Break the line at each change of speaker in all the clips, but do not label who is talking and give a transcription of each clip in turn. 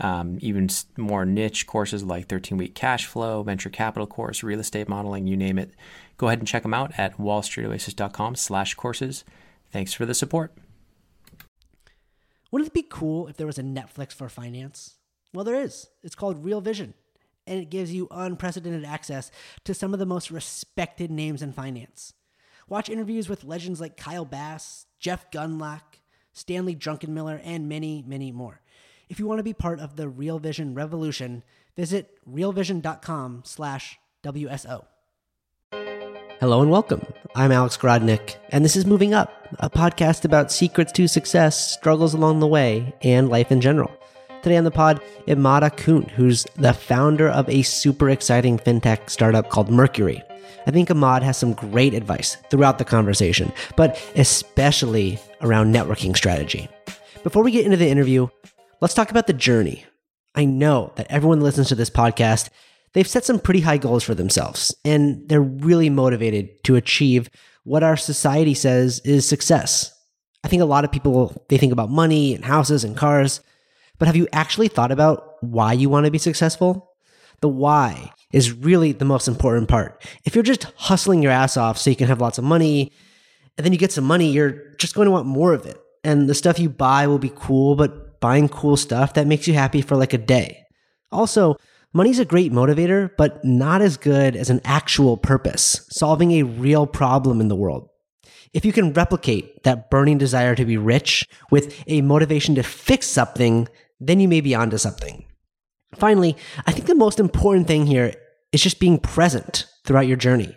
um, even more niche courses like 13 week cash flow, venture capital course, real estate modeling, you name it Go ahead and check them out at wallstreetoasis.com slash courses. Thanks for the support.
Wouldn't it be cool if there was a Netflix for finance? Well, there is. It's called Real Vision, and it gives you unprecedented access to some of the most respected names in finance. Watch interviews with legends like Kyle Bass, Jeff Gundlach, Stanley Druckenmiller, and many, many more. If you want to be part of the Real Vision revolution, visit realvision.com slash WSO. Hello and welcome. I'm Alex Grodnick, and this is Moving Up, a podcast about secrets to success, struggles along the way, and life in general. Today on the pod, Immad Akhund, who's the founder of a super exciting fintech startup called Mercury. I think Ahmad has some great advice throughout the conversation, but especially around networking strategy. Before we get into the interview, let's talk about the journey. I know that everyone listens to this podcast they've set some pretty high goals for themselves, and they're really motivated to achieve what our society says is success. I think a lot of people they think about money and houses and cars, but have you actually thought about why you want to be successful? The why is really the most important part. If you're just hustling your ass off so you can have lots of money, and then you get some money, you're just going to want more of it. And the stuff you buy will be cool, but buying cool stuff that makes you happy for like a day. Also, Money's a great motivator, but not as good as an actual purpose, solving a real problem in the world. If you can replicate that burning desire to be rich with a motivation to fix something, then you may be onto something. Finally, I think the most important thing here is just being present throughout your journey.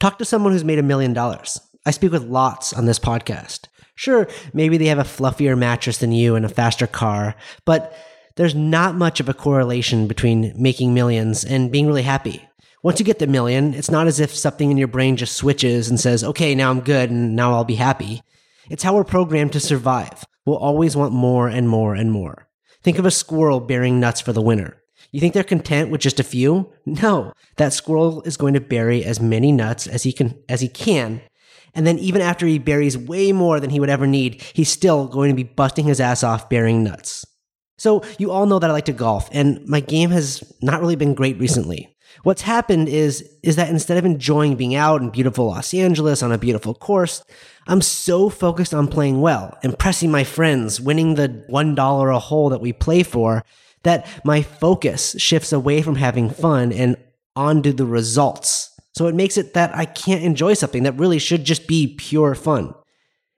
Talk to someone who's made a million dollars. I speak with lots on this podcast. Sure, maybe they have a fluffier mattress than you and a faster car, but there's not much of a correlation between making millions and being really happy. Once you get the million, it's not as if something in your brain just switches and says, okay, now I'm good and now I'll be happy. It's how we're programmed to survive. We'll always want more and more and more. Think of a squirrel bearing nuts for the winter. You think they're content with just a few? No. That squirrel is going to bury as many nuts as he can as he can. And then even after he buries way more than he would ever need, he's still going to be busting his ass off bearing nuts. So you all know that I like to golf and my game has not really been great recently. What's happened is is that instead of enjoying being out in beautiful Los Angeles on a beautiful course, I'm so focused on playing well, impressing my friends, winning the $1 a hole that we play for, that my focus shifts away from having fun and onto the results. So it makes it that I can't enjoy something that really should just be pure fun.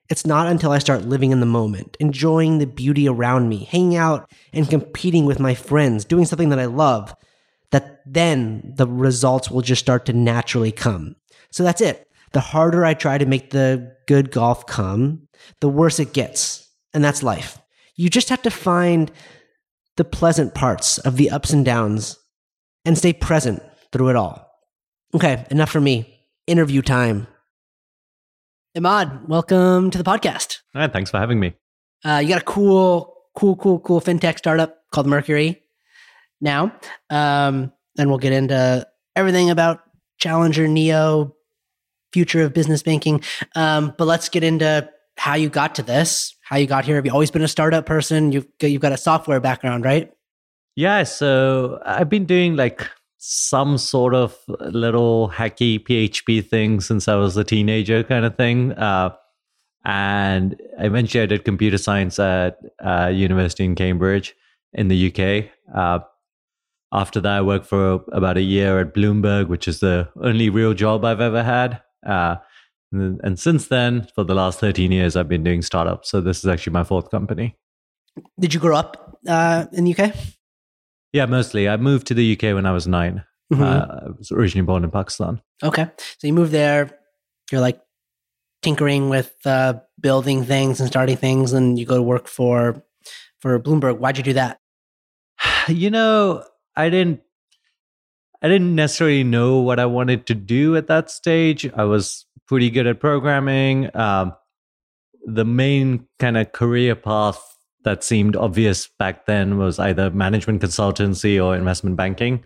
It's not until I start living in the moment, enjoying the beauty around me, hanging out and competing with my friends, doing something that I love, that then the results will just start to naturally come. So that's it. The harder I try to make the good golf come, the worse it gets. And that's life. You just have to find the pleasant parts of the ups and downs and stay present through it all. Okay, enough for me. Interview time. Immad, welcome to the podcast.
All right, thanks for having me.
Uh, you got a cool, cool, cool, cool fintech startup called Mercury now. Um, and we'll get into everything about Challenger, Neo, future of business banking. Um, but let's get into how you got to this, how you got here. Have you always been a startup person? You've you've got a software background, right?
Yeah, so I've been doing like some sort of little hacky PHP thing since I was a teenager, kind of thing. Uh, and eventually, I did computer science at uh, University in Cambridge in the UK. Uh, after that, I worked for about a year at Bloomberg, which is the only real job I've ever had. Uh, and, since then, for the last 13 years, I've been doing startups. So this is actually my fourth company.
Did you grow up uh, in the UK?
Yeah, mostly. I moved to the UK when I was 9 mm-hmm. uh, I was originally born in Pakistan.
Okay, so you moved there. You're like tinkering with uh, building things and starting things, and you go to work for for Bloomberg. Why'd you do that?
You know, I didn't. I didn't necessarily know what I wanted to do at that stage. I was pretty good at programming. Um, the main kind of career path that seemed obvious back then was either management consultancy or investment banking.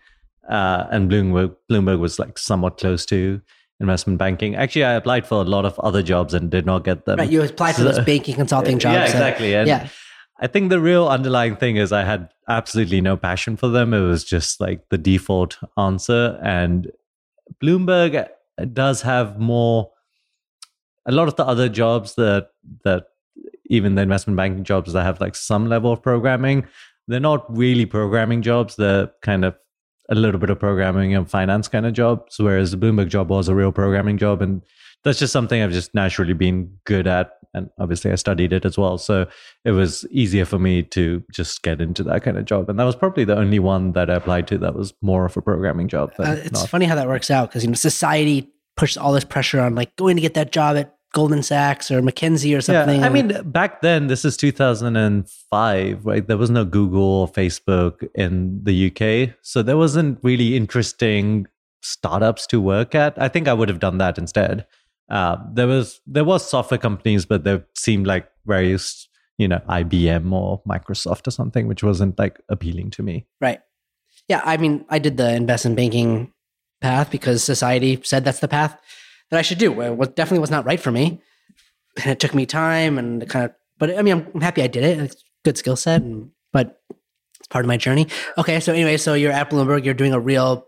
Uh, and Bloomberg, Bloomberg was like somewhat close to investment banking. Actually, I applied for a lot of other jobs and did not get them.
Right, you applied for those banking consulting jobs.
Yeah, exactly. And
yeah.
I think the real underlying thing is I had absolutely no passion for them. It was just like the default answer. And Bloomberg does have more. A lot of the other jobs that that even the investment banking jobs that have like some level of programming, they're not really programming jobs. They're kind of a little bit of programming and finance kind of jobs, whereas the Bloomberg job was a real programming job. And that's just something I've just naturally been good at. And obviously, I studied it as well. So it was easier for me to just get into that kind of job. And that was probably the only one that I applied to that was more of a programming job.
Uh, it's
not.
funny how that works out because, you know, society pushes all this pressure on like going to get that job at Goldman Sachs or McKinsey or something.
Yeah, I mean, back then, this is 2005, right? There was no Google or Facebook in the UK. So there wasn't really interesting startups to work at. I think I would have done that instead. Uh, there was there was software companies, but they seemed like various, you know, IBM or Microsoft or something, which wasn't like appealing to me.
Right. Yeah. I mean, I did the investment banking path because society said that's the path that I should do. It definitely was not right for me, and it took me time and kind of. But I mean, I'm happy I did it. It's good skill set, and, but it's part of my journey. Okay, so anyway, so you're at Bloomberg. You're doing a real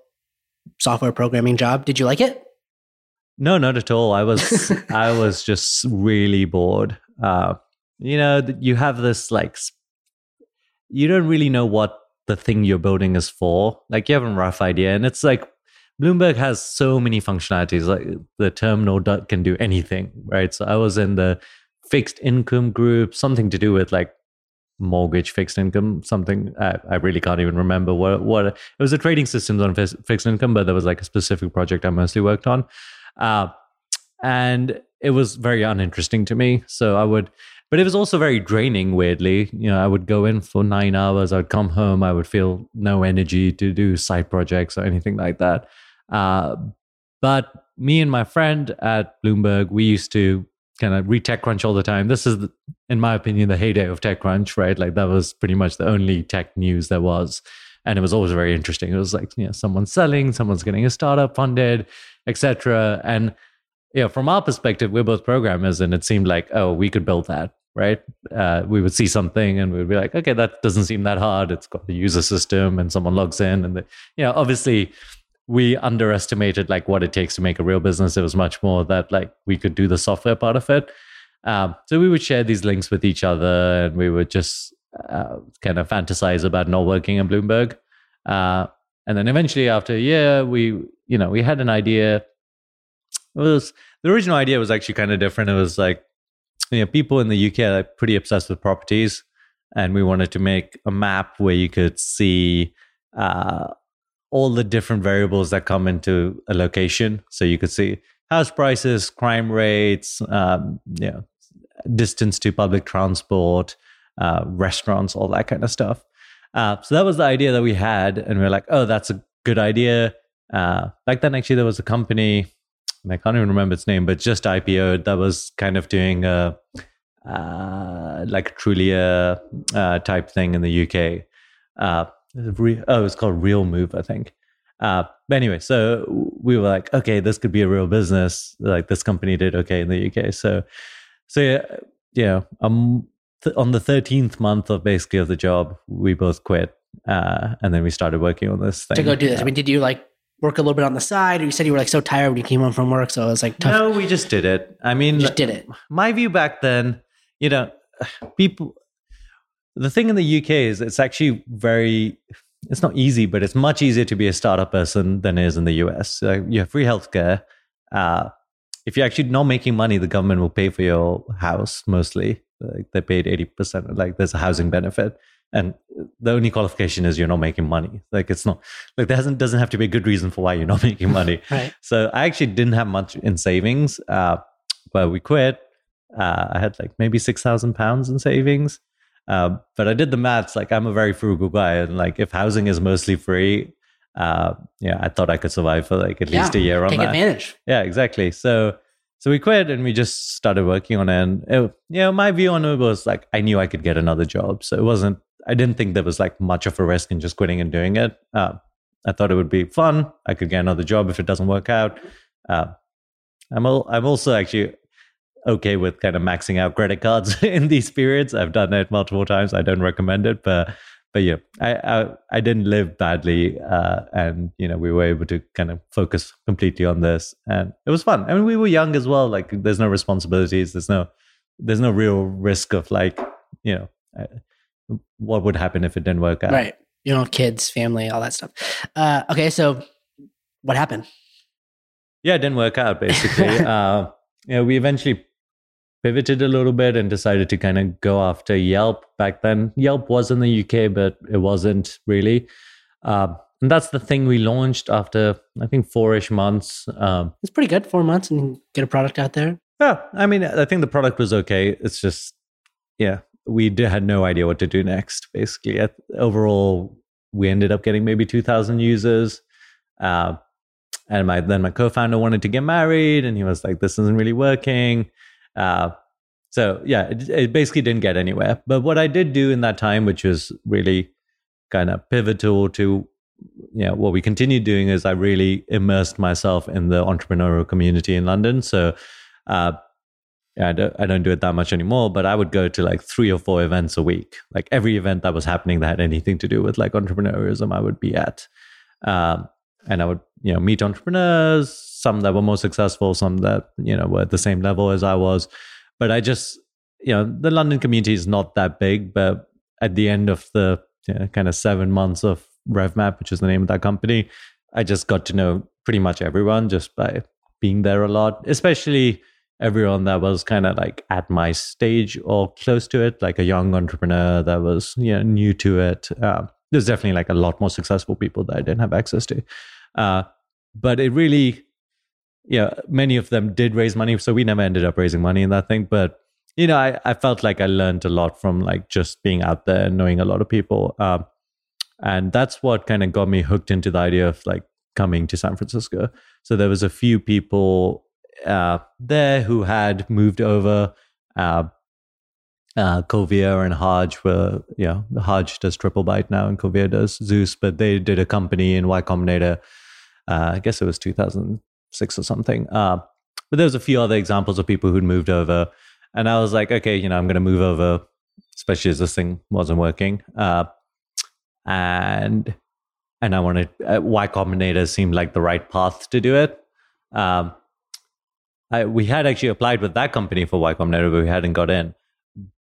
software programming job. Did you like it?
No, not at all. I was I was just really bored. Uh, you know, you have this like you don't really know what the thing you're building is for. Like you have a rough idea, and it's like Bloomberg has so many functionalities. Like the terminal can do anything, right? So I was in the fixed income group, something to do with like mortgage fixed income something I, I, really can't even remember what what it was a trading systems on fixed income but there was like a specific project i mostly worked on uh, and it was very uninteresting to me. So I would, but it was also very draining, weirdly. You know, I would go in for nine hours, I'd come home, I would feel no energy to do side projects or anything like that. Uh, but me and my friend at Bloomberg, we used to kind of read TechCrunch all the time. This is, the, in my opinion, the heyday of TechCrunch, right? Like that was pretty much the only tech news there was. And it was always very interesting. It was like, you know, someone's selling, someone's getting a startup funded, etc. And you know, from our perspective, we're both programmers, and it seemed like, oh, we could build that, right? Uh, we would see something, and we'd be like, okay, that doesn't seem that hard. It's got the user system, and someone logs in, and the, you know, obviously, we underestimated like what it takes to make a real business. It was much more that like we could do the software part of it. Um, so we would share these links with each other, and we would just uh, kind of fantasize about not working in Bloomberg. Uh, and then eventually, after a year, we you know we had an idea. It was the original idea was actually kind of different. It was like you know people in the UK are like, pretty obsessed with properties, and we wanted to make a map where you could see. Uh, all the different variables that come into a location. So you could see house prices, crime rates, um, you know, distance to public transport, uh, restaurants, all that kind of stuff. Uh, so that was the idea that we had, and we are like, oh, that's a good idea. Uh, back then, actually, there was a company, and I can't even remember its name, but just IPO'd that was kind of doing a uh, like a Trulia uh, type thing in the UK. Oh, it's called Real Move, I think. Uh, but anyway, so we were like, okay, this could be a real business. Like this company did okay in the UK. So, so yeah, yeah. Um, th- on the thirteenth month of basically of the job, we both quit, uh, and then we started working on this thing
to go do this. I mean, did you like work a little bit on the side, or you said you were like so tired when you came home from work, so it was like tough?
No, we just did it. I mean,
you just did it.
My view back then, you know, people. The thing in the UK is it's actually very it's not easy, but it's much easier to be a startup person than it is in the US. So you have free healthcare. Uh, if you're actually not making money, the government will pay for your house mostly. Like they paid 80%, like there's a housing benefit. And the only qualification is you're not making money. Like it's not like there hasn't doesn't have to be a good reason for why you're not making money.
right.
So I actually didn't have much in savings, uh, but we quit. Uh, I had like maybe six thousand pounds in savings. Uh, but I did the maths. Like I'm a very frugal guy, and like if housing is mostly free, uh, yeah, I thought I could survive for like at
yeah,
least a year on
take
that.
advantage.
Yeah, exactly. So so we quit and we just started working on it. And it, you know, my view on it was like I knew I could get another job, so it wasn't. I didn't think there was like much of a risk in just quitting and doing it. Uh, I thought it would be fun. I could get another job if it doesn't work out. Uh, I'm al- I'm also actually okay with kind of maxing out credit cards in these periods. I've done it multiple times. I don't recommend it, but but yeah, I I, I didn't live badly, uh, and you know we were able to kind of focus completely on this, and it was fun. I mean, we were young as well. Like, there's no responsibilities. There's no there's no real risk of like you know uh, what would happen if it didn't work out.
Right. You know, kids, family, all that stuff. Uh, okay, so what happened?
Yeah, it didn't work out basically. uh, yeah, we eventually pivoted a little bit and decided to kind of go after Yelp back then. Yelp was in the UK, but it wasn't really. Uh, and that's the thing we launched after, I think, four ish months. Um,
it's pretty good, four months, and get a product out there.
Yeah, I mean, I think the product was okay. It's just, yeah, we did, had no idea what to do next, basically. Overall, we ended up getting maybe 2,000 users. Uh, and my then my co-founder wanted to get married and he was like this isn't really working uh, so yeah, it, it, basically didn't get anywhere. But what I did do in that time, which was really kind of pivotal to know, what we continued doing, is I really immersed myself in the entrepreneurial community in London. So uh, yeah, I don't, I don't do it that much anymore, but I would go to like three or four events a week. Like every event that was happening that had anything to do with like entrepreneurship, I would be at. Um, and I would, you know, meet entrepreneurs, some that were more successful, some that, you know, were at the same level as I was. But I just, you know, the London community is not that big, but at the end of the you know, kind of seven months of RevMap, which is the name of that company, I just got to know pretty much everyone just by being there a lot, especially everyone that was kind of like at my stage or close to it, like a young entrepreneur that was, you know, new to it. Um, there's definitely like a lot more successful people that I didn't have access to. Uh, but it really, yeah, many of them did raise money. So we never ended up raising money in that thing. But, you know, I, I felt like I learned a lot from like just being out there and knowing a lot of people. Um, and that's what kind of got me hooked into the idea of like coming to San Francisco. So there was a few people uh, there who had moved over. Uh, uh, Kulveer and Harj were, you know, Harj does TripleByte now and Kulveer does Zeus, but they did a company in Y Combinator uh, I guess it was 2006 or something. Uh, but there was a few other examples of people who'd moved over, and I was like, okay, you know, I'm going to move over, especially as this thing wasn't working. Uh, and and I wanted uh, Y Combinator seemed like the right path to do it. Um, I, we had actually applied with that company for Y Combinator, but we hadn't got in.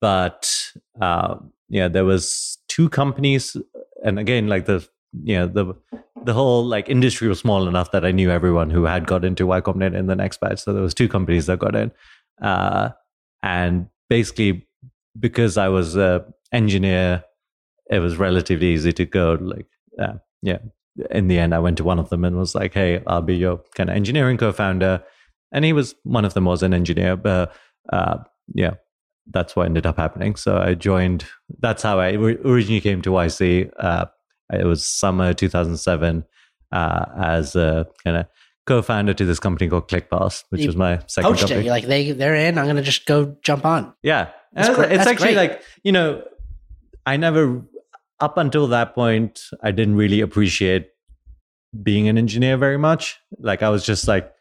But uh, yeah, there was two companies, and again, like the you know the the whole like industry was small enough that I knew everyone who had got into Y Combinator in the next batch. So there was two companies that got in, uh, and basically because I was a engineer, it was relatively easy to go. Like, uh, yeah, in the end, I went to one of them and was like, "Hey, I'll be your kind of engineering co-founder," and he was one of them was an engineer, but uh, yeah. That's what ended up happening. So I joined. That's how I originally came to YC. Uh, it was summer 2007 uh, as a kind of co-founder to this company called ClickPass, which you was my second company.
It. You're like they they're in. I'm gonna just go jump on.
Yeah, it's, it's actually great. like you know, I never up until that point I didn't really appreciate being an engineer very much. Like I was just like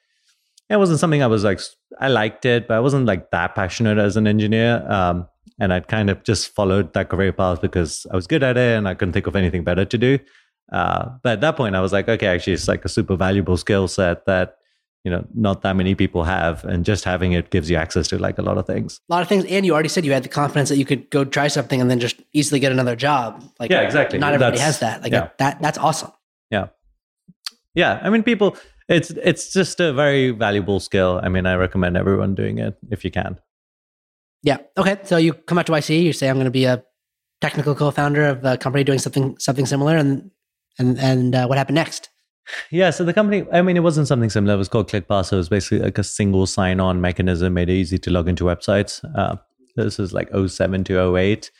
it wasn't something I was like I liked it, but I wasn't like that passionate as an engineer. Um, and I'd kind of just followed that career path because I was good at it and I couldn't think of anything better to do. Uh, but at that point, I was like, okay, actually, it's like a super valuable skill set that you know not that many people have, and just having it gives you access to like a lot of things.
A lot of things, and you already said you had the confidence that you could go try something and then just easily get another job. Like,
yeah, exactly.
Not everybody that's, has that. Like yeah. that. That's awesome.
Yeah, yeah. I mean, people. It's it's just a very valuable skill. I mean, I recommend everyone doing it if you can.
Yeah. Okay. So you come out to YC, you say I'm going to be a technical co-founder of a company doing something something similar, and and and uh, what happened next?
Yeah, so the company, I mean, it wasn't something similar. It was called ClickPass. It was basically like a single sign-on mechanism, made it easy to log into websites. Uh, this is like 07 to 08.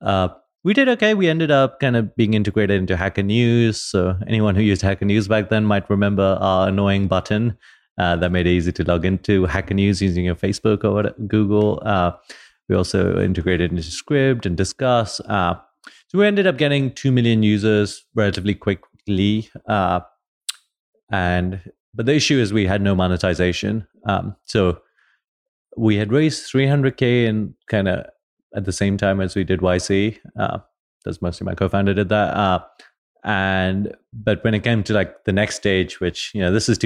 Uh, we did okay. We ended up kind of being integrated into Hacker News. So anyone who used Hacker News back then might remember our annoying button uh, that made it easy to log into Hacker News using your Facebook or Google. Uh, we also integrated into Scribd and Disqus. Uh, so we ended up getting 2 million users relatively quickly. Uh, and but the issue is we had no monetization. Um, so we had raised 300k and kind of at the same time as we did YC. Uh, that's mostly my co-founder did that. Uh, and but when it came to like the next stage, which you know this is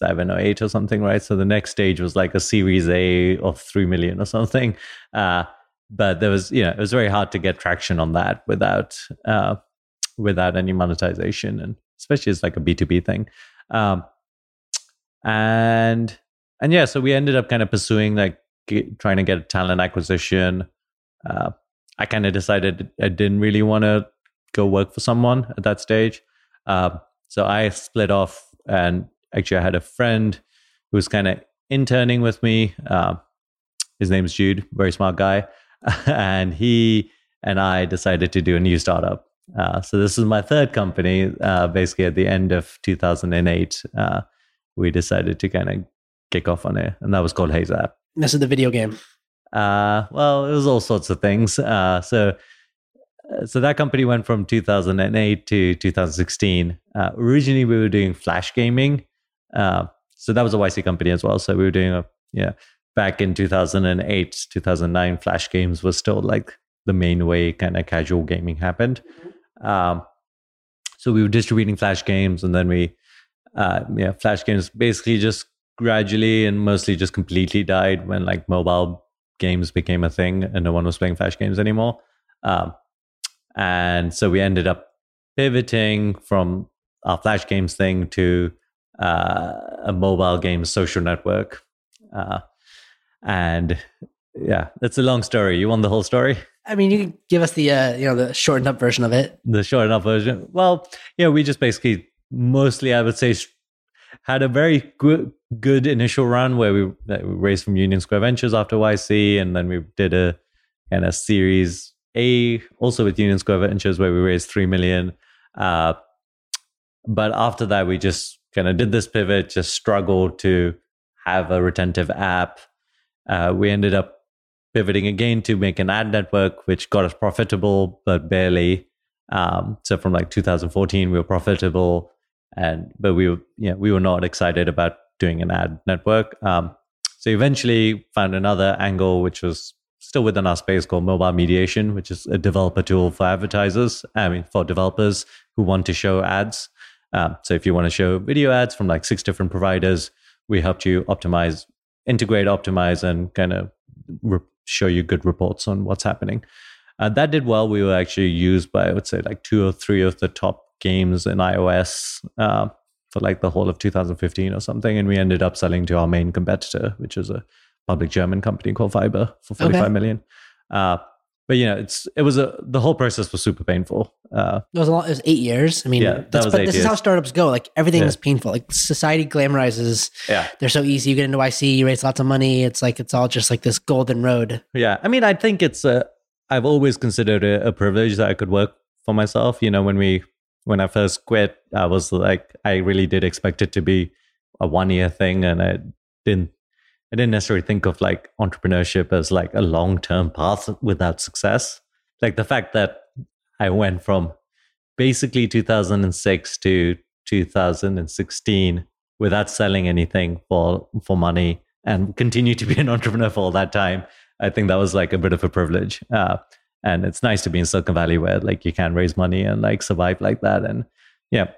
2007 or eight or something, right? So the next stage was like a Series A of three million or something. Uh, but there was you know it was very hard to get traction on that without uh, without any monetization, and especially as like a B2B thing. Um, and and yeah, so we ended up kind of pursuing like get, trying to get a talent acquisition. Uh, I kind of decided I didn't really want to go work for someone at that stage. Uh, so I split off, and actually, I had a friend who was kind of interning with me. Uh, his name's Jude, very smart guy, and he and I decided to do a new startup. Uh, so this is my third company. Uh, basically, at the end of 2008, uh, we decided to kind of kick off on it, and that was called HeyZap.
This is the video game.
Uh, well, it was all sorts of things. Uh, so, uh, so that company went from 2008 to 2016. Uh, originally, we were doing flash gaming. Uh, so that was a YC company as well. So we were doing a yeah. Back in 2008, 2009, flash games was still like the main way kind of casual gaming happened. Um, so we were distributing flash games, and then we, uh, yeah, flash games basically just gradually and mostly just completely died when like mobile games became a thing and no one was playing flash games anymore. Um, and so we ended up pivoting from our flash games thing to uh, a mobile game social network. Uh, and yeah, it's a long story. You want the whole story?
I mean, you can give us the uh, you know the shortened up version of it.
The shortened up version. Well, yeah, we just basically mostly, I would say, had a very good good initial run where we, we raised from Union Square Ventures after YC, and then we did a kind of Series A also with Union Square Ventures where we raised three million. Uh, but after that, we just kind of did this pivot, just struggled to have a retentive app. Uh, we ended up pivoting again to make an ad network, which got us profitable, but barely. Um, so from like 2014, we were profitable and but we were yeah we were not excited about doing an ad network. Um, so eventually found another angle which was still within our space called mobile mediation, which is a developer tool for advertisers. I mean for developers who want to show ads. Um, so if you want to show video ads from like six different providers, we helped you optimize, integrate, optimize, and kind of re- show you good reports on what's happening. Uh, that did well. We were actually used by I would say like two or three of the top games in iOS uh, for like the whole of 2015 or something, and we ended up selling to our main competitor, which is a public German company called Fyber for forty-five okay. million. Uh, but you know, it's it was a the whole process was super painful.
Uh, it was a lot. It was eight years. I mean, yeah, that's, but this years. is how startups go. Like everything yeah. is painful. Like society glamorizes.
Yeah,
they're so easy. You get into YC, you raise lots of money. It's like it's all just like this golden road.
Yeah, I mean, I think it's a. I've always considered it a privilege that I could work for myself. You know, when we when I first quit, I was like, I really did expect it to be a one year thing, and I didn't. I didn't necessarily think of like entrepreneurship as like a long term path without success. Like the fact that I went from basically 2006 to 2016 without selling anything for for money and continue to be an entrepreneur for all that time. I think that was like a bit of a privilege. Uh, and it's nice to be in silicon valley where like you can raise money and like survive like that and yeah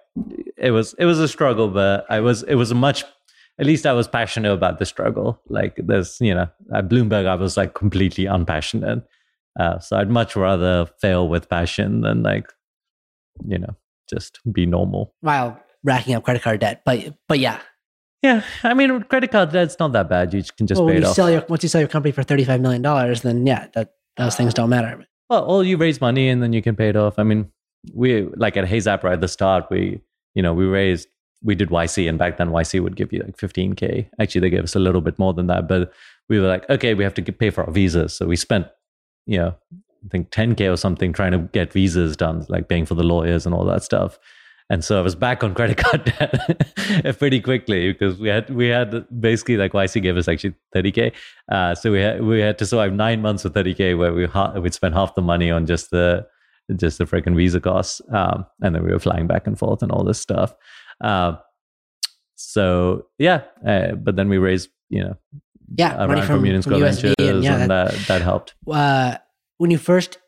it was it was a struggle but i was it was a much at least i was passionate about the struggle like there's you know at bloomberg i was like completely unpassionate uh, so i'd much rather fail with passion than like you know just be normal
while racking up credit card debt but but yeah
yeah, I mean, credit card debt's not that bad. You can just well, pay it off.
Sell your, once you sell your company for thirty-five million dollars, then yeah, that those things don't matter.
Well, all you raise money and then you can pay it off. I mean, we like at HeyZap right at the start, we you know we raised we did YC, and back then YC would give you like 15k. Actually, they gave us a little bit more than that, but we were like, okay, we have to pay for our visas, so we spent you know I think 10k or something trying to get visas done, like paying for the lawyers and all that stuff. and so I was back on credit card debt pretty quickly because we had we had basically like YC gave us actually 30k. Uh, so we had we had to survive nine months with 30k where we ha- we'd spend half the money on just the just the freaking visa costs, um, and then we were flying back and forth and all this stuff. Uh, so yeah, uh, but then we raised you know
yeah money
from,
from,
Union Square Ventures,
and yeah,
and
that,
that that helped.
uh, when you first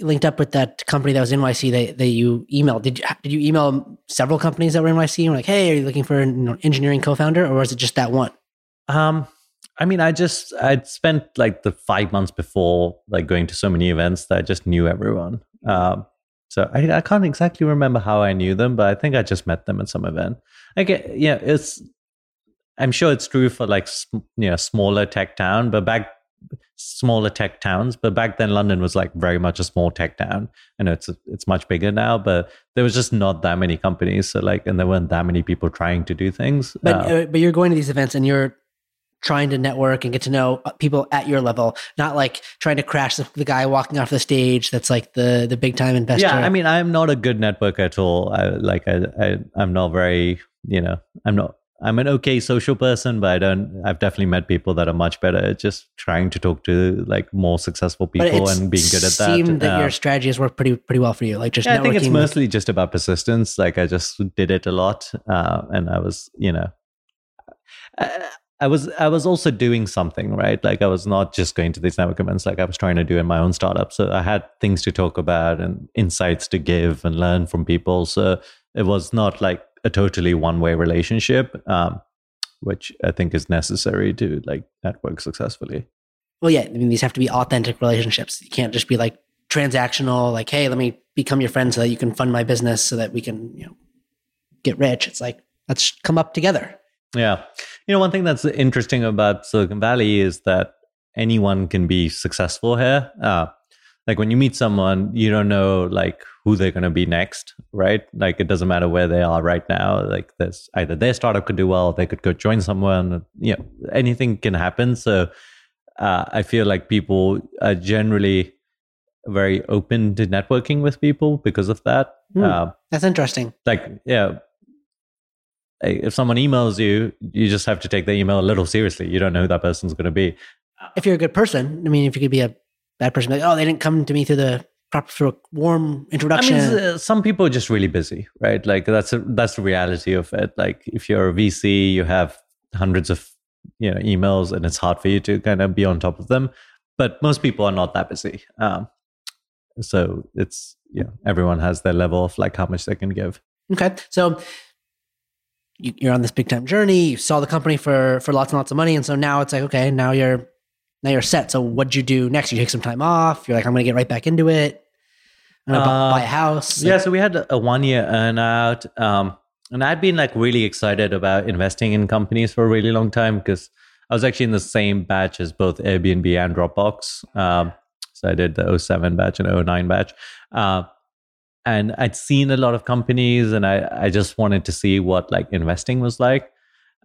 linked up with that company that was NYC that, that you emailed, did you, did you email several companies that were in NYC and were like, hey, are you looking for an engineering co-founder or was it just that one?
Um, I mean, I just I'd spent like the five months before like going to so many events that I just knew everyone. Um, so I, I can't exactly remember how I knew them, but I think I just met them at some event. Okay, yeah, it's I'm sure it's true for like you know smaller tech town, but back smaller tech towns, but back then London was like very much a small tech town. I know it's it's much bigger now, but there was just not that many companies. So like, and there weren't that many people trying to do things.
But
Uh,
uh, but you're going to these events and you're trying to network and get to know uh, people at your level, not like trying to crash the, the guy walking off the stage that's like the the big time investor.
Yeah, I mean, I'm not a good networker at all. I like I, I I'm not very, you know, I'm not I'm an okay social person, but I don't I've definitely met people that are much better at just trying to talk to like more successful people and being good at that.
Seemed that
Uh,
your strategy has worked pretty pretty well for you. Like just
yeah, I think it's mostly just about persistence. Like I just did it a lot, uh, and I was, you know, I, I was I was also doing something right. Like I was not just going to these network events. Like I was trying to do in my own startup. So I had things to talk about and insights to give and learn from people. So it was not like a totally one way relationship, um, which I think is necessary to like network successfully.
Well, yeah, I mean these have to be authentic relationships. You can't just be like transactional. Like, hey, let me become your friend so that you can fund my business so that we can you know get rich. It's like let's come up together.
Yeah. You know, one thing that's interesting about Silicon Valley is that anyone can be successful here. Uh, like when you meet someone, you don't know like who they're going to be next, right? Like it doesn't matter where they are right now. Like there's either their startup could do well, they could go join someone. You know, anything can happen. So uh, I feel like people are generally very open to networking with people because of that.
Hmm.
Uh,
That's interesting.
like yeah if someone emails you you just have to take the email a little seriously. You don't know who that person's going to be.
If you're a good person, I mean, if you could be a bad person, like, oh, they didn't come to me through the proper through a warm
i mean uh, some people are just really busy right? Like that's a, that's the reality of it. Like if you're a vc you have hundreds of you know emails and it's hard for you to kind of be on top of them. But most people are not that busy. Um so it's yeah everyone has their level of like how much they can give.
Okay, so you, you're on this big time journey. You saw the company for for lots and lots of money, and so now it's like, okay, now you're now you're set. So what'd you do next? You take some time off. You're like, I'm going to get right back into it. I'm to
Uh,
buy a house.
yeah so we had a one year earnout um and i'd been like really excited about investing in companies for a really long time because i was actually in the same batch as both airbnb and dropbox um so i did the 07 batch and 09 batch uh, and i'd seen a lot of companies and i i just wanted to see what like investing was like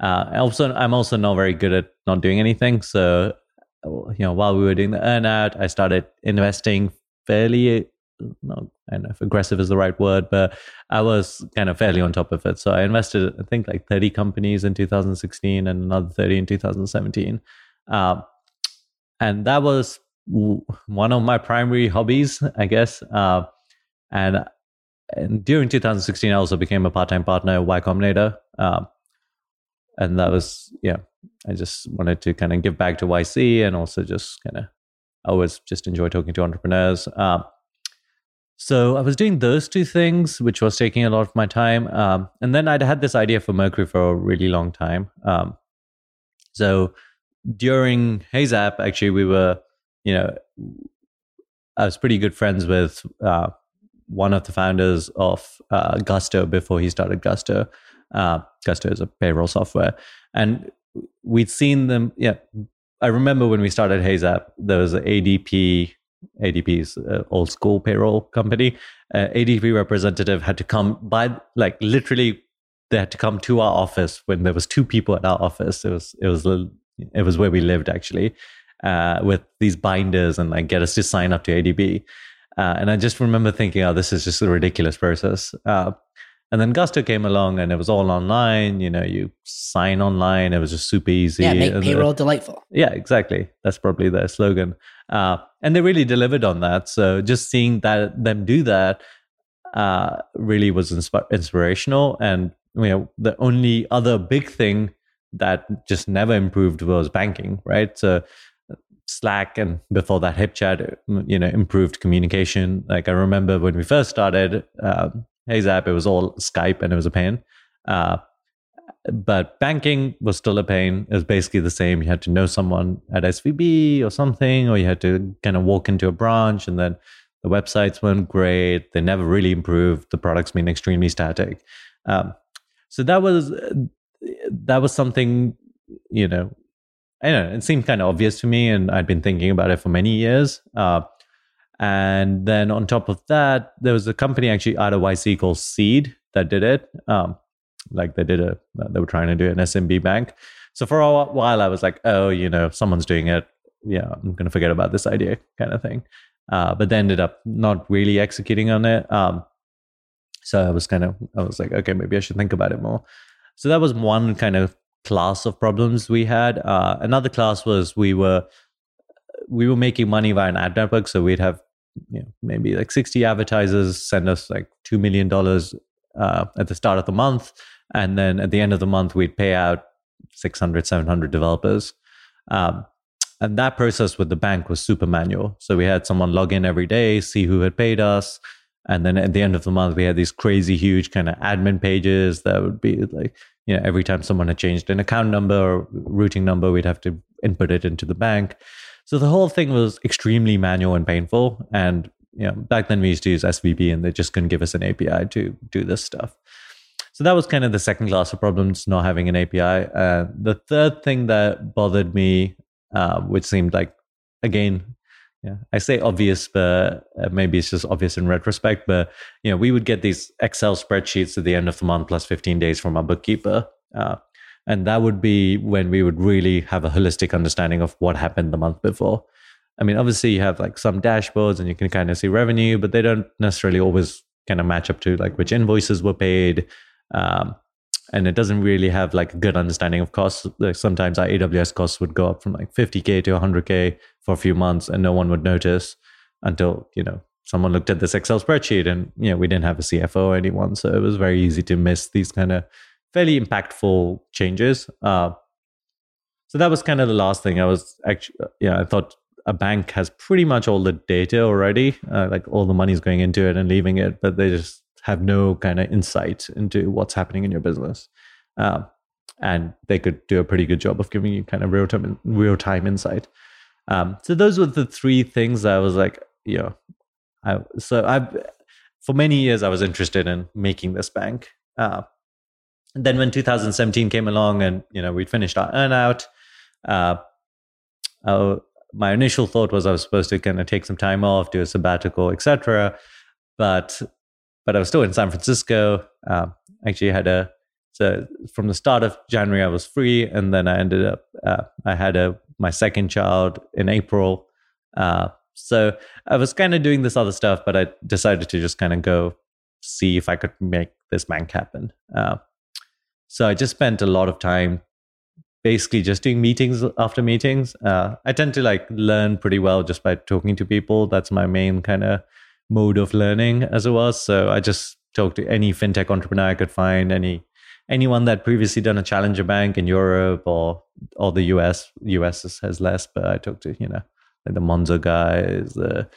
uh also i'm also not very good at not doing anything so you know while we were doing the earnout i started investing fairly no, I don't know if aggressive is the right word, but I was kind of fairly on top of it. So I invested, I think, like 30 companies in 2016 and another 30 in 2017. Um, and that was one of my primary hobbies, I guess. Uh, and, and during 2016, I also became a part time partner at Y Combinator. Um, and that was, yeah, I just wanted to kind of give back to YC and also just kind of, I always just enjoy talking to entrepreneurs. Um, so I was doing those two things, which was taking a lot of my time. Um, and then I'd had this idea for Mercury for a really long time. Um, so during HeyZap, actually, we were, you know, I was pretty good friends with uh, one of the founders of uh, Gusto before he started Gusto. Uh, Gusto is a payroll software. And we'd seen them. Yeah. I remember when we started HeyZap, there was ADP ADP's uh, old school payroll company. Uh, ADP representative had to come by, like literally, they had to come to our office when there was two people at our office. It was it was it was where we lived actually, uh, with these binders and like get us to sign up to ADP. Uh, and I just remember thinking, oh, this is just a ridiculous process. Uh, and then Gusto came along and it was all online. You know, you sign online. It was just super easy.
Yeah, make payroll delightful.
yeah, exactly. That's probably their slogan. Uh, and they really delivered on that. So just seeing that them do that uh, really was insp- inspirational. And you know, the only other big thing that just never improved was banking, right? So Slack and before that HipChat, you know, improved communication. Like I remember when we first started um, HeyZap, it was all Skype and it was a pain. Uh, but banking was still a pain. It was basically the same. You had to know someone at SVB or something, or you had to kind of walk into a branch, and then the websites weren't great. They never really improved. The products been extremely static. Um, so that was that was something you know. I know. It seemed kind of obvious to me, and I'd been thinking about it for many years. Uh, and then on top of that, there was a company actually out of YC called Seed that did it. Um, like they did a, they were trying to do an SMB bank. So for a while, I was like, oh, you know, someone's doing it. Yeah, I'm going to forget about this idea kind of thing. Uh, but they ended up not really executing on it. Um, so I was kind of, I was like, okay, maybe I should think about it more. So that was one kind of class of problems we had. Uh, another class was we were we were making money via an ad network, so we'd have you know, maybe like 60 advertisers send us like $2 million uh, at the start of the month. And then at the end of the month, we'd pay out 600, 700 developers. Um, and that process with the bank was super manual. So we had someone log in every day, see who had paid us. And then at the end of the month, we had these crazy, huge kind of admin pages that would be like, you know, every time someone had changed an account number or routing number, we'd have to input it into the bank. So the whole thing was extremely manual and painful. And you know, back then we used to use SVB and they just couldn't give us an API to do this stuff. So that was kind of the second class of problems, not having an API. Uh, the third thing that bothered me, uh, which seemed like, again, yeah, I say obvious, but uh, maybe it's just obvious in retrospect. But you know, we would get these Excel spreadsheets at the end of the month plus 15 days from our bookkeeper. Uh, and that would be when we would really have a holistic understanding of what happened the month before. I mean, obviously, you have like some dashboards and you can kind of see revenue, but they don't necessarily always kind of match up to like which invoices were paid. Um, and it doesn't really have like a good understanding of costs. Like sometimes our AWS costs would go up from like 50K to 100K for a few months and no one would notice until, you know, someone looked at this Excel spreadsheet and, you know, we didn't have a CFO or anyone. So it was very easy to miss these kind of fairly impactful changes. Uh, so that was kind of the last thing I was actually, yeah, I thought a bank has pretty much all the data already, uh, like all the money's going into it and leaving it, but they just have no kind of insight into what's happening in your business. Um, and they could do a pretty good job of giving you kind of real time real time insight. Um, so those were the three things I was like, you know, I, so I for many years I was interested in making this bank. Uh, and then when 2017 came along and you know we'd finished our earnout, uh, uh, my initial thought was I was supposed to kind of take some time off, do a sabbatical, etc. But but I was still in San Francisco. Uh, actually, had a so from the start of January I was free, and then I ended up uh, I had a my second child in April. Uh, so I was kind of doing this other stuff, but I decided to just kind of go see if I could make this bank happen. Uh, so I just spent a lot of time basically just doing meetings after meetings. Uh, I tend to like learn pretty well just by talking to people. That's my main kind of mode of learning as it was. So I just talked to any fintech entrepreneur I could find, any anyone that previously done a challenger bank in Europe or or the US. US has less, but I talked to you know like the Monzo guys, the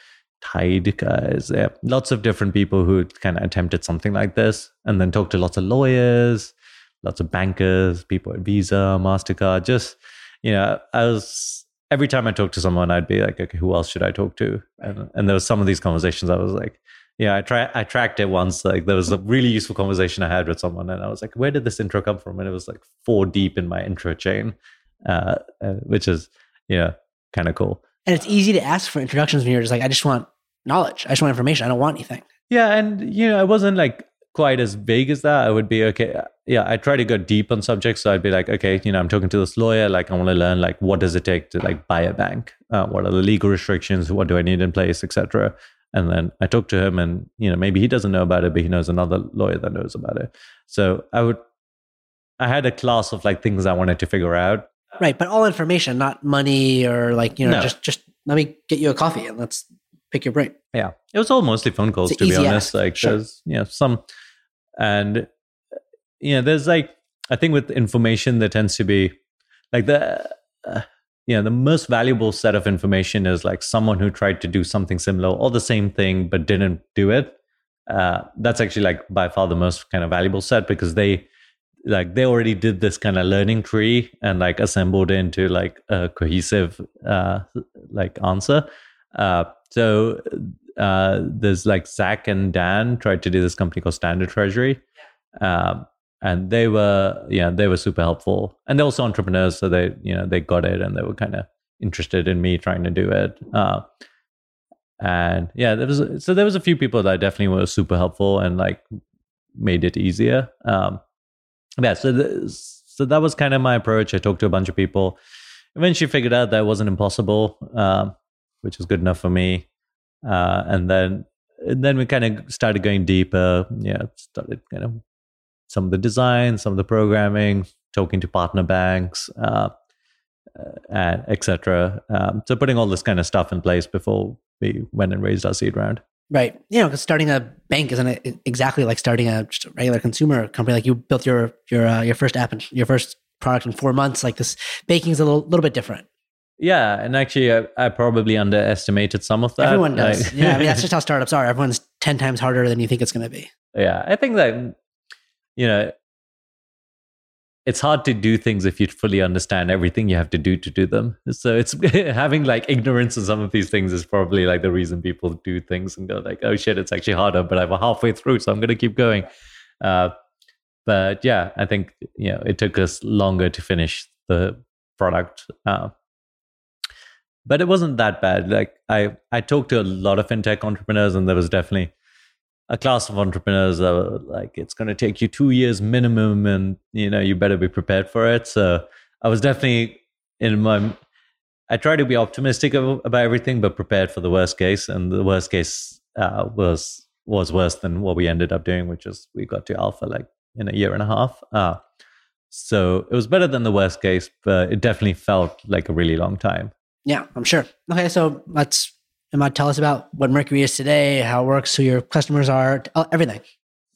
Tide guys. Yeah, lots of different people who kind of attempted something like this, and then talked to lots of lawyers, lots of bankers, people at Visa, Mastercard. Just you know, I was every time I talked to someone, I'd be like, okay, who else should I talk to? And, and there was some of these conversations I was like, yeah, I try, I tracked it once. Like there was a really useful conversation I had with someone, and I was like, where did this intro come from? And it was like four deep in my intro chain, uh, uh, which is you know kind of cool.
And it's easy to ask for introductions when you're just like, I just want knowledge. I just want information. I don't want anything.
Yeah, and you know, I wasn't like quite as vague as that. I would be okay. Yeah, I try to go deep on subjects. So I'd be like, okay, you know, I'm talking to this lawyer. Like, I want to learn like what does it take to like buy a bank? Uh, what are the legal restrictions? What do I need in place, etc. and then I talked to him, and you know maybe he doesn't know about it, but he knows another lawyer that knows about it. So I would, I had a class of like things I wanted to figure out.
Right, but all information, not money or like you know,
No.
just just let me get you a coffee and let's pick your brain.
Yeah, it was all mostly phone calls to be honest.
ask,
Like
sure.
there's you know some, and you know there's like I think with information there tends to be like the. Uh, you know, the most valuable set of information is like someone who tried to do something similar or the same thing but didn't do it. Uh, that's actually like by far the most kind of valuable set because they like they already did this kind of learning tree and like assembled into like a cohesive uh, like answer. Uh, so uh, there's like Zach and Dan tried to do this company called Standard Treasury. Um, and they were yeah they were super helpful. And they're also entrepreneurs so they you know they got it and they were kind of interested in me trying to do it. Uh, and yeah there was so there was a few people that definitely were super helpful and like made it easier. Um yeah so the, so that was kind of my approach. I talked to a bunch of people. Eventually figured out that it wasn't impossible um which was good enough for me uh and then and then we kind of started going deeper yeah started kind of some of the design, some of the programming, talking to partner banks, uh, uh, and etc. Um, so putting all this kind of stuff in place before we went and raised our seed round.
Right, you know, because starting a bank isn't exactly like starting a just regular consumer company. Like you built your your uh, your first app and your first product in four months. Like this, banking's a little little bit different.
Yeah, and actually, I, I probably underestimated some of that.
Everyone does.
Like-
yeah, I mean that's just how startups are. Everyone's ten times harder than you think it's going to be.
yeah, I think that you know it's hard to do things if you fully understand everything you have to do to do them. So it's having like ignorance of some of these things is probably like the reason people do things and go like, oh shit, it's actually harder, but I'm halfway through, so I'm going to keep going. Uh, but yeah, I think you know it took us longer to finish the product. Uh, but it wasn't that bad. Like I, I talked to a lot of fintech entrepreneurs, and there was definitely a class of entrepreneurs that were like it's going to take you two years minimum and you know you better be prepared for it. So i was definitely in my i try to be optimistic about everything but prepared for the worst case. And the worst case uh, was was worse than what we ended up doing which is we got to alpha like in a year and a half. Uh, so it was better than the worst case but it definitely felt like a really long time
Yeah, I'm sure. Okay, so let's Immad, tell us about what Mercury is today, how it works, who your customers are, uh, everything.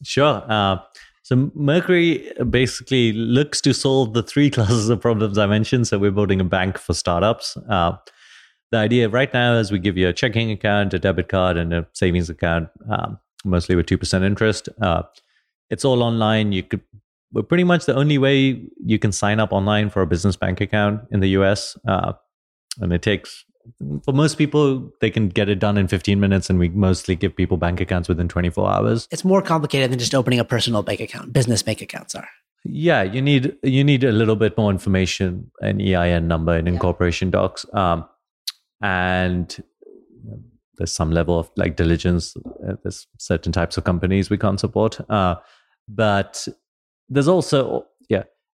Sure. Uh, so Mercury basically looks to solve the three classes of problems I mentioned. So we're building a bank for startups. Uh, the idea right now is we give you a checking account, a debit card, and a savings account, um, mostly with two percent interest. Uh, it's all online. You could. We're pretty much the only way you can sign up online for a business bank account in the US, uh, and it takes for most people they can get it done in 15 minutes, and we mostly give people bank accounts within 24 hours.
It's more complicated than just opening a personal bank account. Business bank accounts are.
Yeah, you need you need a little bit more information, an EIN number, and incorporation docs, um, and there's some level of like diligence. Uh, There's certain types of companies we can't support, uh, but there's also yeah.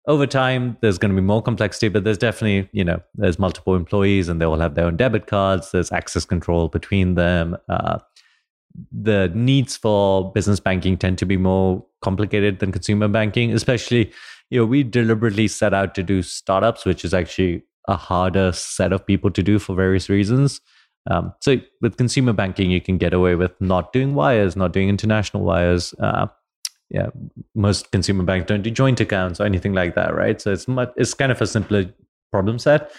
Over time, there's going to be more complexity, but there's definitely you know there's multiple employees and they all have their own debit cards. There's access control between them. Uh, the needs for business banking tend to be more complicated than consumer banking especially you know we deliberately set out to do startups which is actually a harder set of people to do for various reasons um, so with consumer banking you can get away with not doing wires not doing international wires uh, yeah most consumer banks don't do joint accounts or anything like that right? So it's much it's kind of a simpler problem set.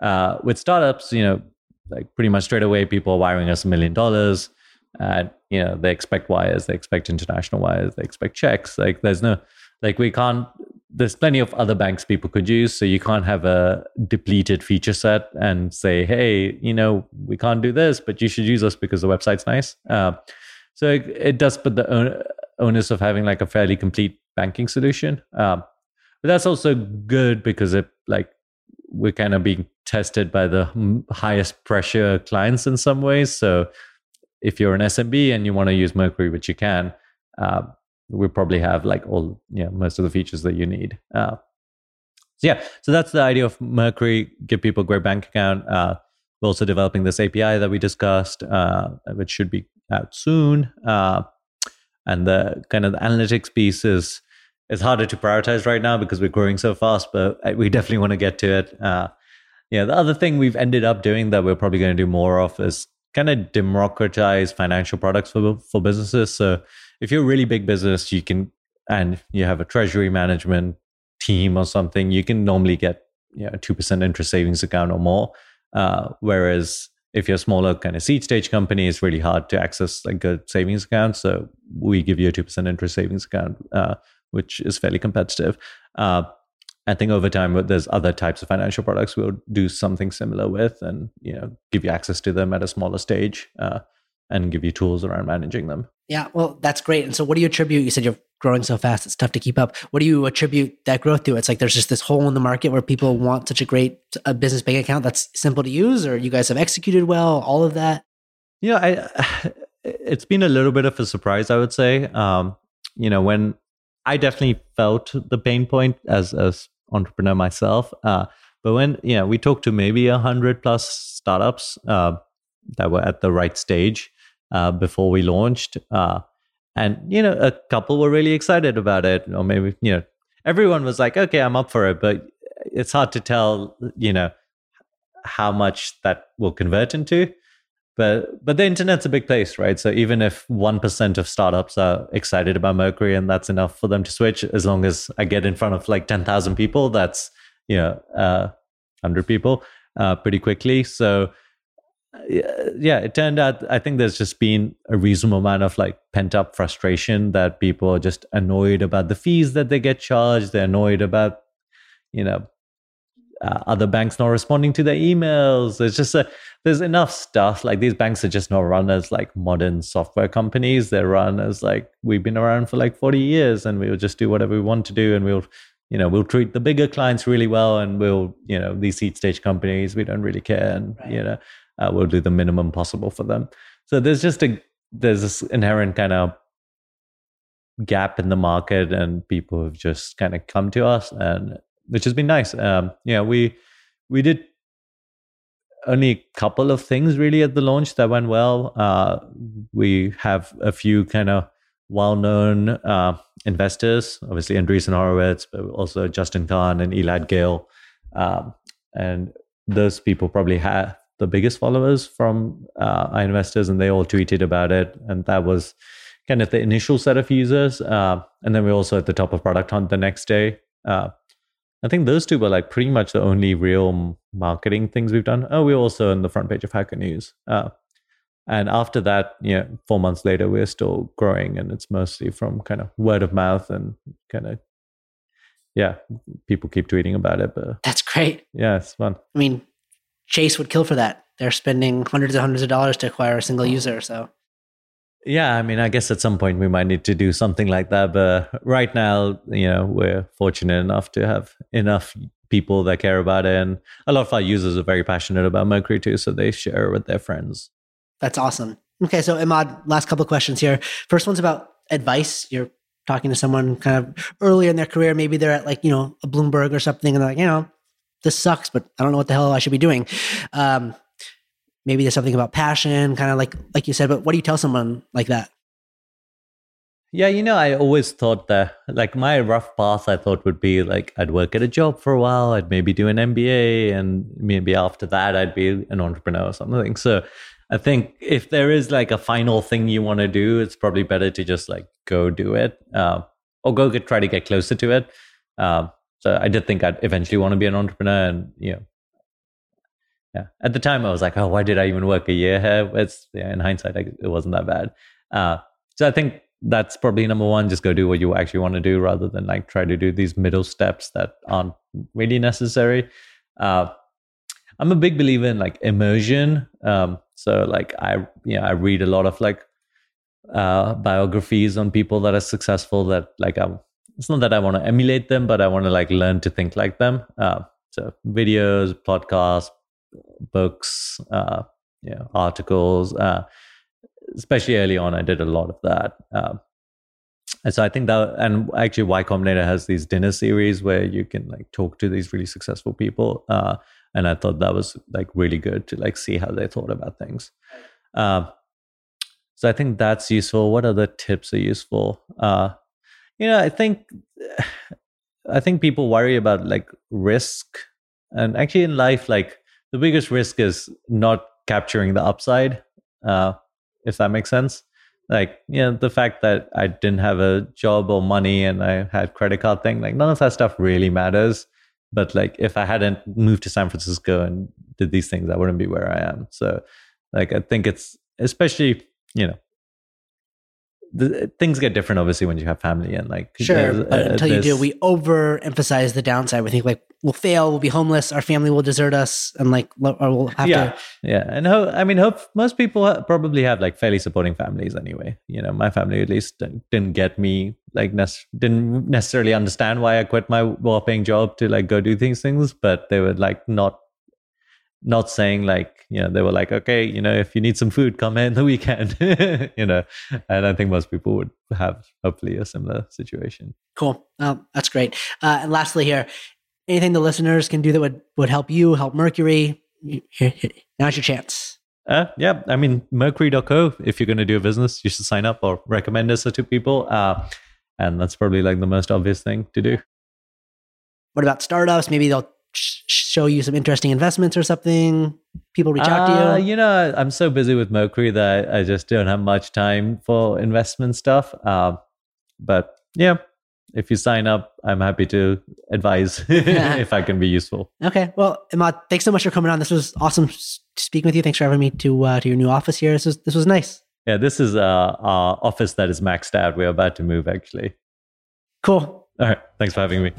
Uh, with startups you know like pretty much straight away people are wiring us a million dollars and you know they expect wires they expect international wires they expect checks. Like there's no like we can't there's plenty of other banks people could use so you can't have a depleted feature set and say hey you know we can't do this but you should use us because the website's nice. Uh, so it, it does put the onus of having like a fairly complete banking solution um, but that's also good because it like we're kind of being tested by the highest pressure clients in some ways so if you're an SMB and you want to use Mercury, which you can, uh, we probably have like all, yeah, most of the features that you need. Uh, so yeah, so that's the idea of Mercury. Give people a great bank account. Uh, we're also developing this API that we discussed, uh, which should be out soon. Uh, and the kind of the analytics piece is it's harder to prioritize right now because we're growing so fast, but we definitely want to get to it. Uh, yeah, the other thing we've ended up doing that we're probably going to do more of is kind of democratize financial products for for businesses. So if you're a really big business, you can and you have a treasury management team or something, you can normally get you know two percent interest savings account or more. Uh, whereas if you're a smaller kind of seed stage company, it's really hard to access like good savings account. So we give you a two percent interest savings account, uh, which is fairly competitive. Uh, I think over time, there's other types of financial products we'll do something similar with, and you know, give you access to them at a smaller stage, uh, and give you tools around managing them.
Yeah, well, that's great. And so, what do you attribute? You said you're growing so fast; it's tough to keep up. What do you attribute that growth to? It's like there's just this hole in the market where people want such a great business bank account that's simple to use, or you guys have executed well. All of that.
Yeah, I, it's been a little bit of a surprise, I would say. Um, you know, when I definitely felt the pain point as as entrepreneur myself. Uh, but when you know we talked to maybe a hundred plus startups uh, that were at the right stage uh, before we launched, uh, and you know a couple were really excited about it, or maybe you know everyone was like, "Okay, I'm up for it," but it's hard to tell, you know, how much that will convert into. But but the internet's a big place right? So even if 1% of startups are excited about mercury and that's enough for them to switch as long as i get in front of like 10,000 people that's you know uh, 100 people uh, pretty quickly. So yeah it turned out i think there's just been a reasonable amount of like pent up frustration that people are just annoyed about the fees that they get charged they're annoyed about you know uh, other banks not responding to their emails. There's just a there's enough stuff. Like these banks are just not run as like modern software companies. They're run as like we've been around for like 40 years and we'll just do whatever we want to do and we'll you know we'll treat the bigger clients really well and we'll you know these seed stage companies we don't really care and right. you know uh, we'll do the minimum possible for them. So there's just a there's this inherent kind of gap in the market and people have just kind of come to us and which has been nice. Um, yeah, we we did only a couple of things really at the launch that went well. Uh, we have a few kind of well-known uh, investors, obviously Andreessen Horowitz, but also Justin Kan and Elad Gil, um, and those people probably have the biggest followers from uh, our investors, and they all tweeted about it, and that was kind of the initial set of users. Uh, and then we also at the top of Product Hunt the next day. Uh, I think those two were like pretty much the only real marketing things we've done. Oh, we're also on the front page of Hacker News. Uh, and after that, you know, four months later, we're still growing, and it's mostly from kind of word of mouth and kind of, yeah, people keep tweeting about it. But
that's great.
Yeah, it's fun.
I mean, Chase would kill for that. They're spending hundreds and hundreds of dollars to acquire a single hmm. user. So
yeah, I mean, I guess at some point we might need to do something like that. But right now, you know, we're fortunate enough to have enough people that care about it. And a lot of our users are very passionate about Mercury too. So they share with their friends.
That's awesome. Okay. So, Immad, last couple questions here. First one's about advice. You're talking to someone kind of earlier in their career. Maybe they're at like, you know, a Bloomberg or something. And they're like, you know, this sucks, but I don't know what the hell I should be doing. Um, maybe there's something about passion kind of like like you said but what do you tell someone like that?
Yeah you know i always thought that like my rough path i thought would be like i'd work at a job for a while i'd maybe do an mba and maybe after that i'd be an entrepreneur or something. So i think if there is like a final thing you want to do it's probably better to just like go do it uh, or go get, try to get closer to it. Uh, so i did think i'd eventually want to be an entrepreneur and you know yeah. At the time, I was like, oh, why did I even work a year here? It's yeah, in hindsight, it wasn't that bad. Uh, so I think that's probably number one. Just go do what you actually want to do, rather than like try to do these middle steps that aren't really necessary. Uh, I'm a big believer in like immersion. Um, so like I, you know, I read a lot of like uh, biographies on people that are successful. That like I'm. It's not that I want to emulate them, but I want to like learn to think like them. Uh, so videos, podcasts, books, uh, yeah, articles. Uh, especially early on, I did a lot of that. Uh, and so I think that, and actually, Y Combinator has these dinner series where you can like talk to these really successful people. Uh, and I thought that was like really good to like see how they thought about things. Uh, so I think that's useful. What other tips are useful? Uh, you know, I think I think people worry about like risk, and actually in life, like the biggest risk is not capturing the upside. Uh, if that makes sense. Like, you know, the fact that I didn't have a job or money and I had credit card thing, like none of that stuff really matters. But like if I hadn't moved to San Francisco and did these things, I wouldn't be where I am. So like I think it's especially, you know, the, things get different obviously when you have family and like
sure but uh, until you do we overemphasize the downside. We think like we'll fail we'll be homeless our family will desert us and like or we'll have
yeah
to
yeah and ho- i mean hope most people probably have like fairly supporting families anyway. You know my family at least didn't get me like ne- didn't necessarily understand why i quit my well-paying job to like go do these things but they were like not not saying like you know they were like okay you know if you need some food come in the weekend you know and i think most people would have hopefully a similar situation.
Cool. Um, that's great. Uh, and lastly here anything the listeners can do that would would help you help mercury? Now's your chance.
Uh, yeah i mean mercury.co if you're going to do a business you should sign up or recommend us to people. Uh, and that's probably like the most obvious thing to do.
What about startups? Maybe they'll show you some interesting investments or something? People reach out to you? Uh,
you know, I'm so busy with Mercury that I just don't have much time for investment stuff. Uh, but yeah, if you sign up, I'm happy to advise if I can be useful.
Okay. Well, Immad, thanks so much for coming on. This was awesome speaking with you. Thanks for having me to uh, to your new office here. This was this was nice.
Yeah, this is uh, our office that is maxed out. We're about to move, actually.
Cool.
All right. Thanks for having me.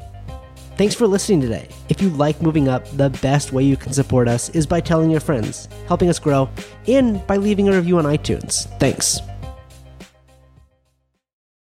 Thanks for listening today. If you like moving up, the best way you can support us is by telling your friends, helping us grow, and by leaving a review on iTunes. Thanks.